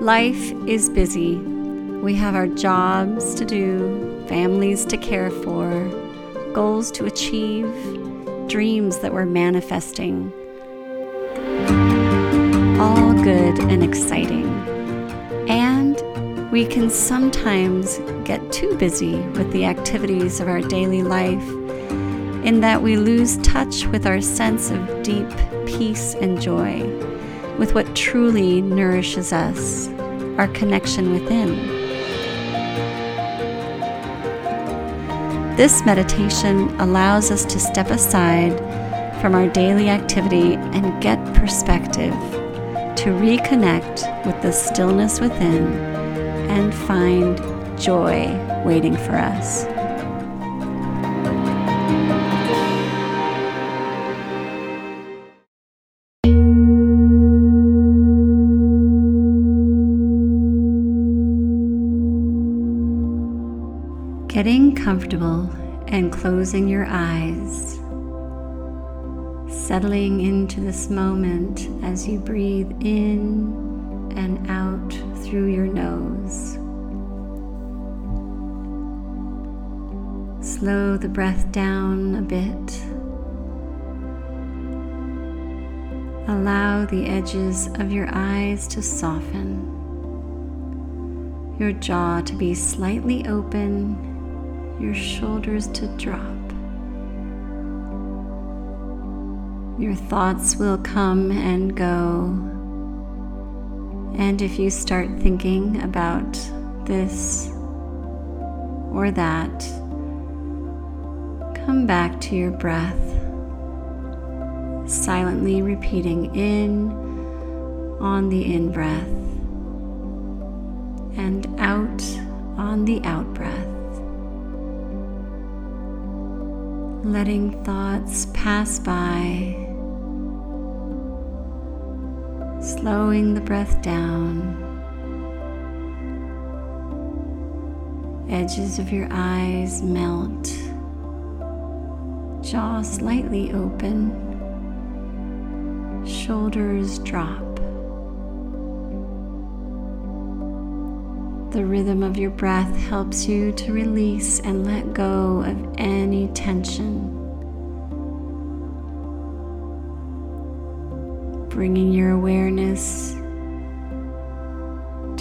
Life is busy. We have our jobs to do, families to care for, goals to achieve, dreams that we're manifesting. All good and exciting. And we can sometimes get too busy with the activities of our daily life in that we lose touch with our sense of deep peace and joy with what truly nourishes us, our connection within. This meditation allows us to step aside from our daily activity and get perspective to reconnect with the stillness within and find joy waiting for us. Comfortable and closing your eyes, settling into this moment as you breathe in and out through your nose. Slow the breath down a bit. Allow the edges of your eyes to soften, your jaw to be slightly open your shoulders to drop. Your thoughts will come and go. And if you start thinking about this or that, come back to your breath, silently repeating in on the in breath and out on the out breath. Letting thoughts pass by, slowing the breath down, edges of your eyes melt, jaw slightly open, shoulders drop. The rhythm of your breath helps you to release and let go of any tension. Bringing your awareness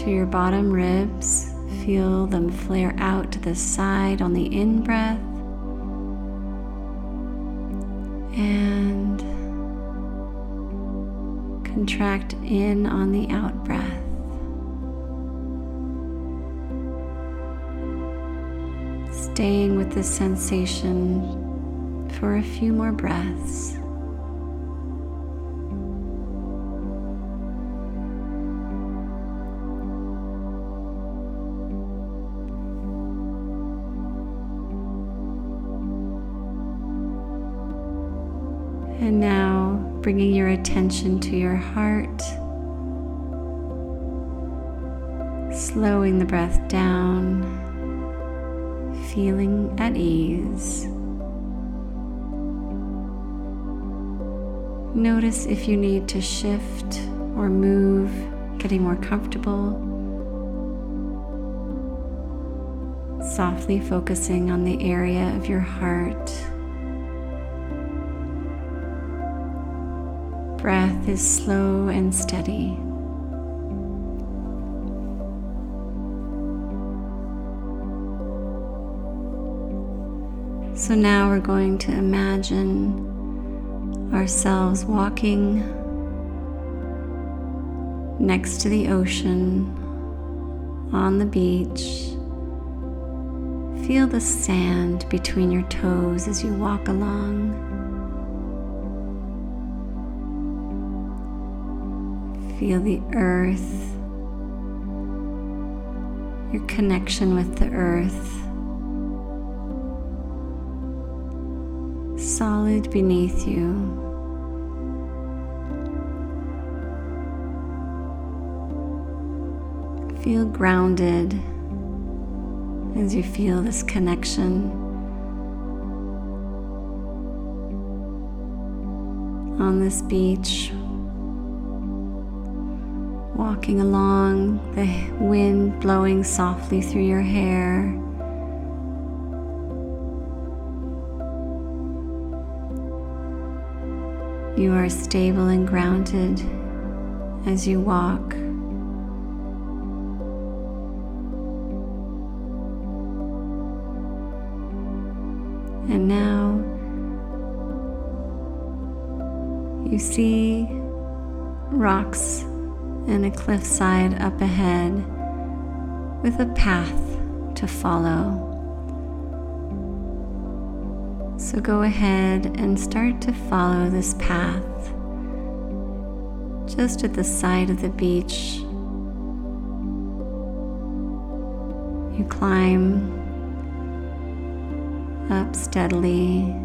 to your bottom ribs, feel them flare out to the side on the in breath and contract in on the out breath. Staying with this sensation for a few more breaths. And now bringing your attention to your heart, slowing the breath down feeling at ease. Notice if you need to shift or move, getting more comfortable. Softly focusing on the area of your heart. Breath is slow and steady. So now we're going to imagine ourselves walking next to the ocean on the beach. Feel the sand between your toes as you walk along. Feel the earth, your connection with the earth. Solid beneath you. Feel grounded as you feel this connection. On this beach, walking along, the wind blowing softly through your hair. You are stable and grounded as you walk. And now you see rocks and a cliffside up ahead with a path to follow. So go ahead and start to follow this path just at the side of the beach. You climb up steadily,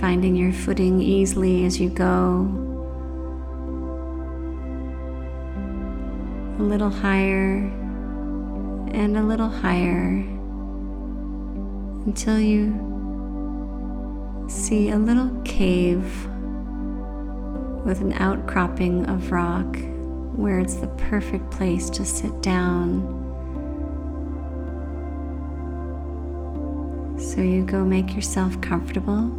finding your footing easily as you go. A little higher and a little higher until you see a little cave with an outcropping of rock where it's the perfect place to sit down. So you go make yourself comfortable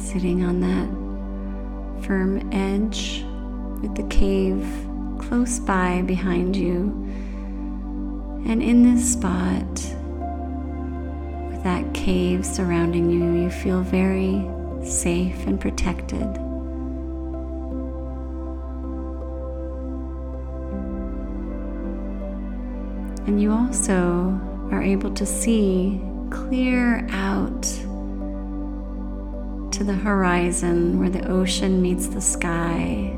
sitting on that firm edge with the cave close by behind you. And in this spot, that cave surrounding you, you feel very safe and protected. And you also are able to see clear out to the horizon where the ocean meets the sky.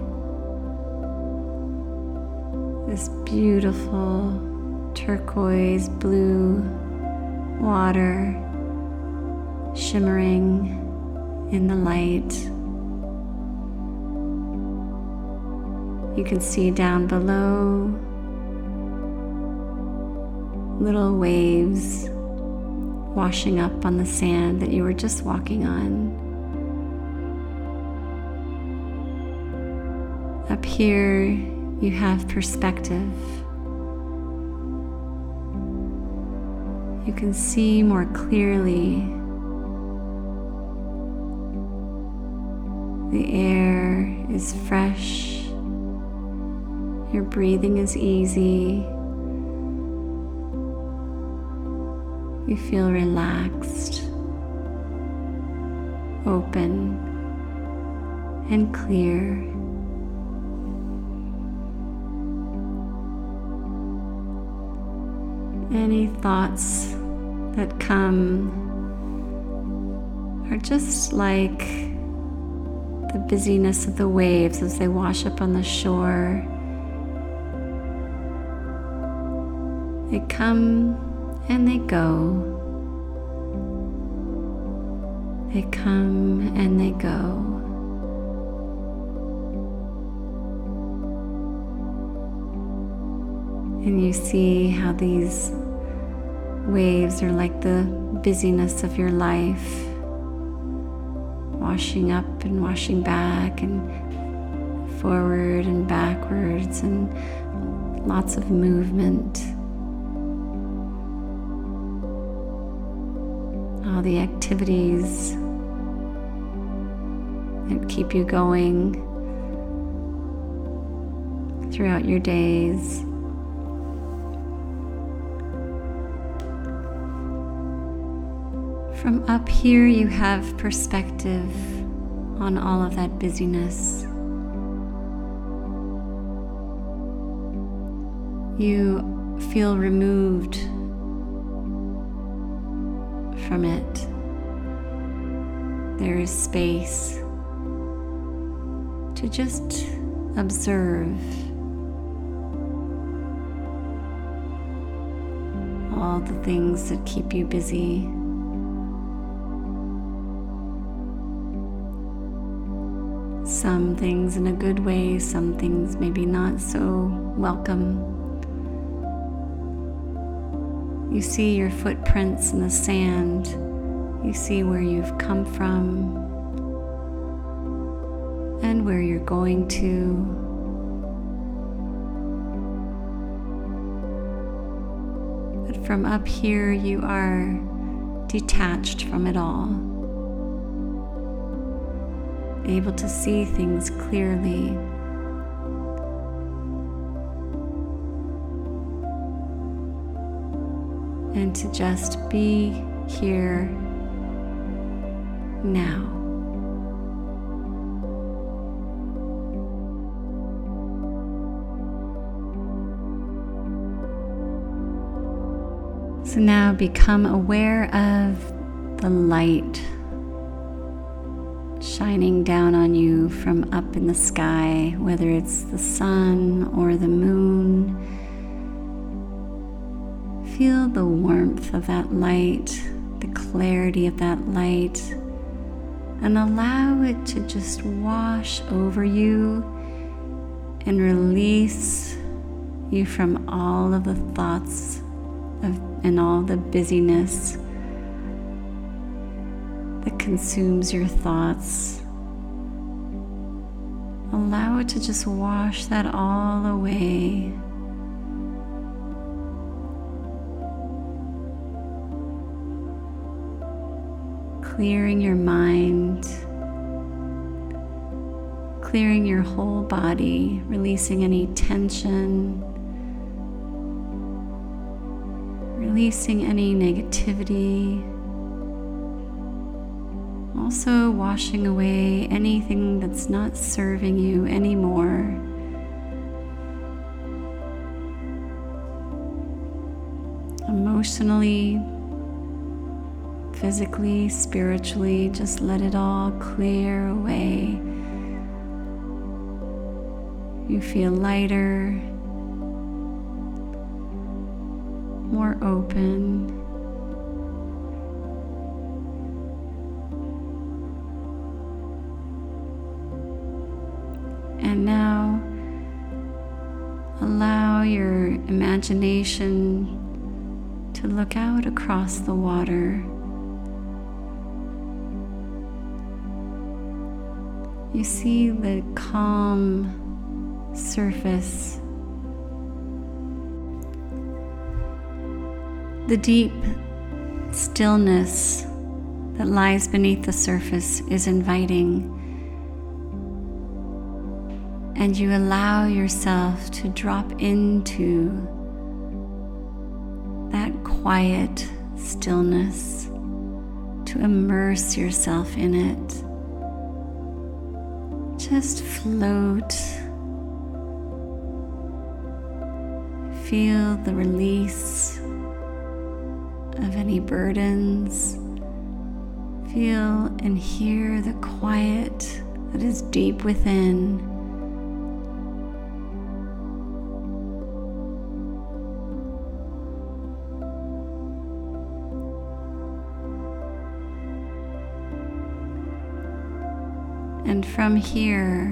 This beautiful turquoise blue water shimmering in the light. You can see down below little waves washing up on the sand that you were just walking on. Up here, you have perspective. You can see more clearly. The air is fresh. Your breathing is easy. You feel relaxed, open, and clear. Any thoughts that come are just like the busyness of the waves as they wash up on the shore. They come and they go. They come and they go. And you see how these waves are like the busyness of your life, washing up and washing back and forward and backwards, and lots of movement. all the activities that keep you going throughout your days. From up here, you have perspective on all of that busyness. You feel removed from it. There is space to just observe all the things that keep you busy. Some things in a good way, some things maybe not so welcome. You see your footprints in the sand. You see where you've come from. and where you're going to. But from up here, you are detached from it all, able to see things clearly. And to just be here now. So now become aware of the light shining down on you from up in the sky, whether it's the sun or the moon. Feel the warmth of that light, the clarity of that light, and allow it to just wash over you and release you from all of the thoughts of, and all the busyness consumes your thoughts. Allow it to just wash that all away. Clearing your mind, clearing your whole body, releasing any tension releasing any negativity. Also, washing away anything that's not serving you anymore. Emotionally, physically, spiritually, just let it all clear away. You feel lighter, more open. And now allow your imagination to look out across the water. You see the calm surface The deep stillness that lies beneath the surface is inviting, and you allow yourself to drop into that quiet stillness, to immerse yourself in it. Just float. Feel the release of any burdens. Feel and hear the quiet that is deep within. From here,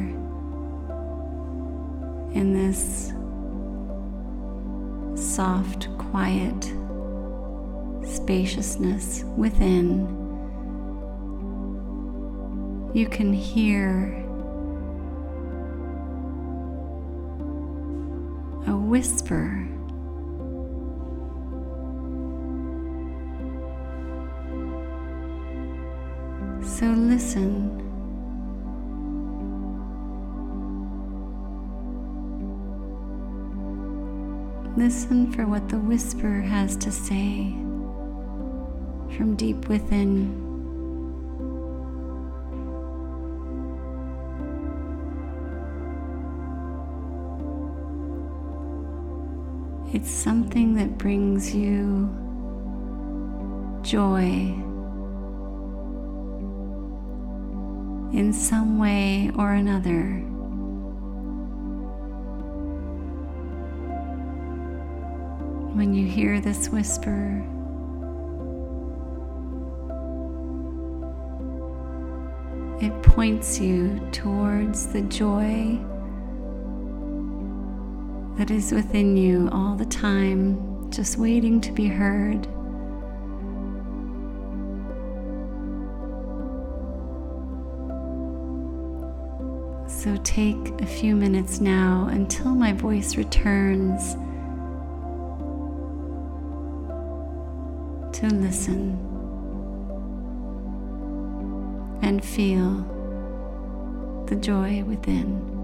in this soft, quiet spaciousness within, you can hear a whisper. So listen. Listen for what the whisper has to say from deep within. It's something that brings you joy in some way or another. When you hear this whisper, It points you towards the joy that is within you all the time, just waiting to be heard. So take a few minutes now until my voice returns to listen and feel the joy within.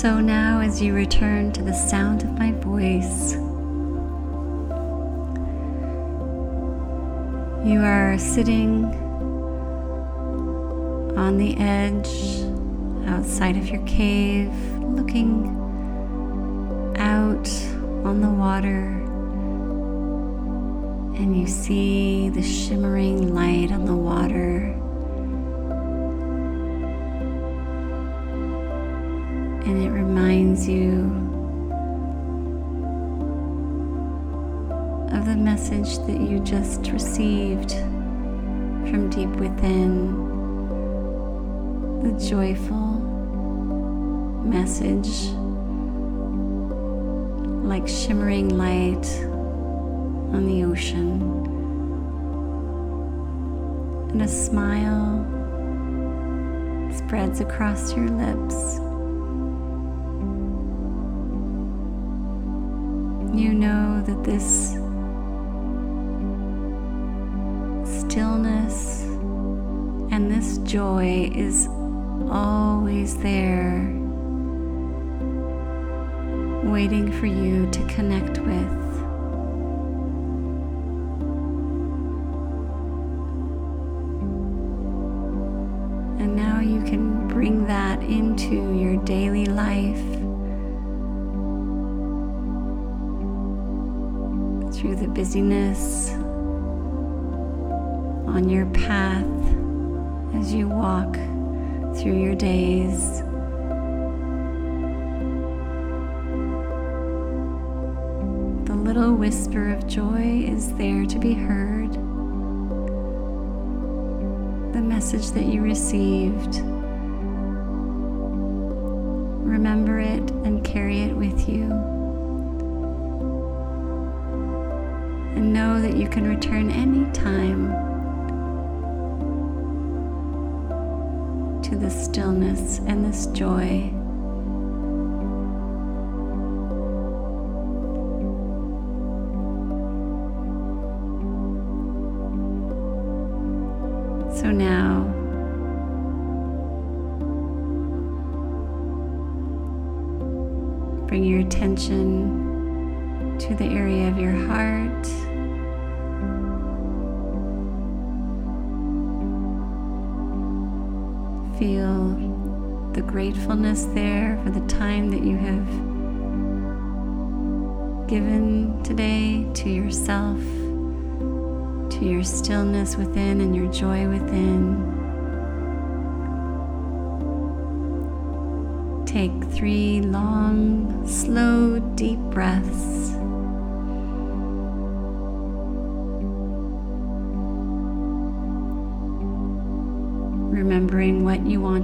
So now, as you return to the sound of my voice, you are sitting on the edge outside of your cave, looking out on the water, and you see the shimmering light on the water. Reminds you of the message that you just received from deep within, the joyful message like shimmering light on the ocean. And a smile spreads across your lips. You know that this stillness and this joy is always there waiting for you to connect with. And now you can bring that into your daily life through the busyness on your path as you walk through your days. The little whisper of joy is there to be heard. The message that you received. Remember it and carry it with you. And know that you can return any time to this stillness and this joy. So now, bring your attention to the area of your heart. Feel the gratefulness there for the time that you have given today to yourself to your stillness within and your joy within. Take three long, slow, deep breaths.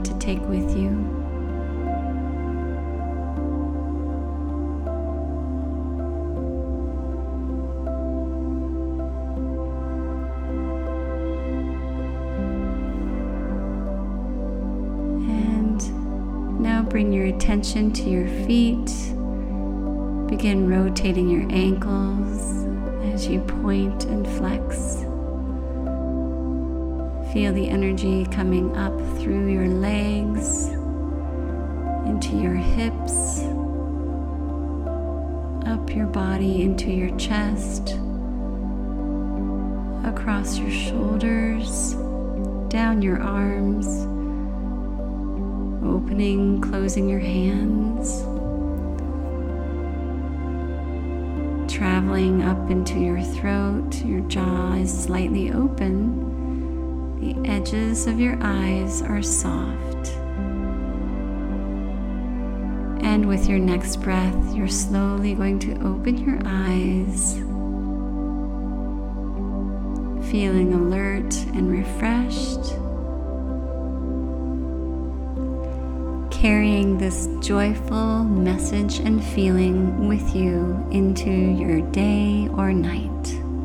To take with you. And now bring your attention to your feet. Begin rotating your ankles as you point and flex. Feel the energy coming up through your legs, into your hips, up your body into your chest, across your shoulders, down your arms opening, closing your hands, traveling up into your throat. Your jaw is slightly open. Edges of your eyes are soft. And with your next breath, you're slowly going to open your eyes, feeling alert and refreshed. carrying this joyful message and feeling with you into your day or night.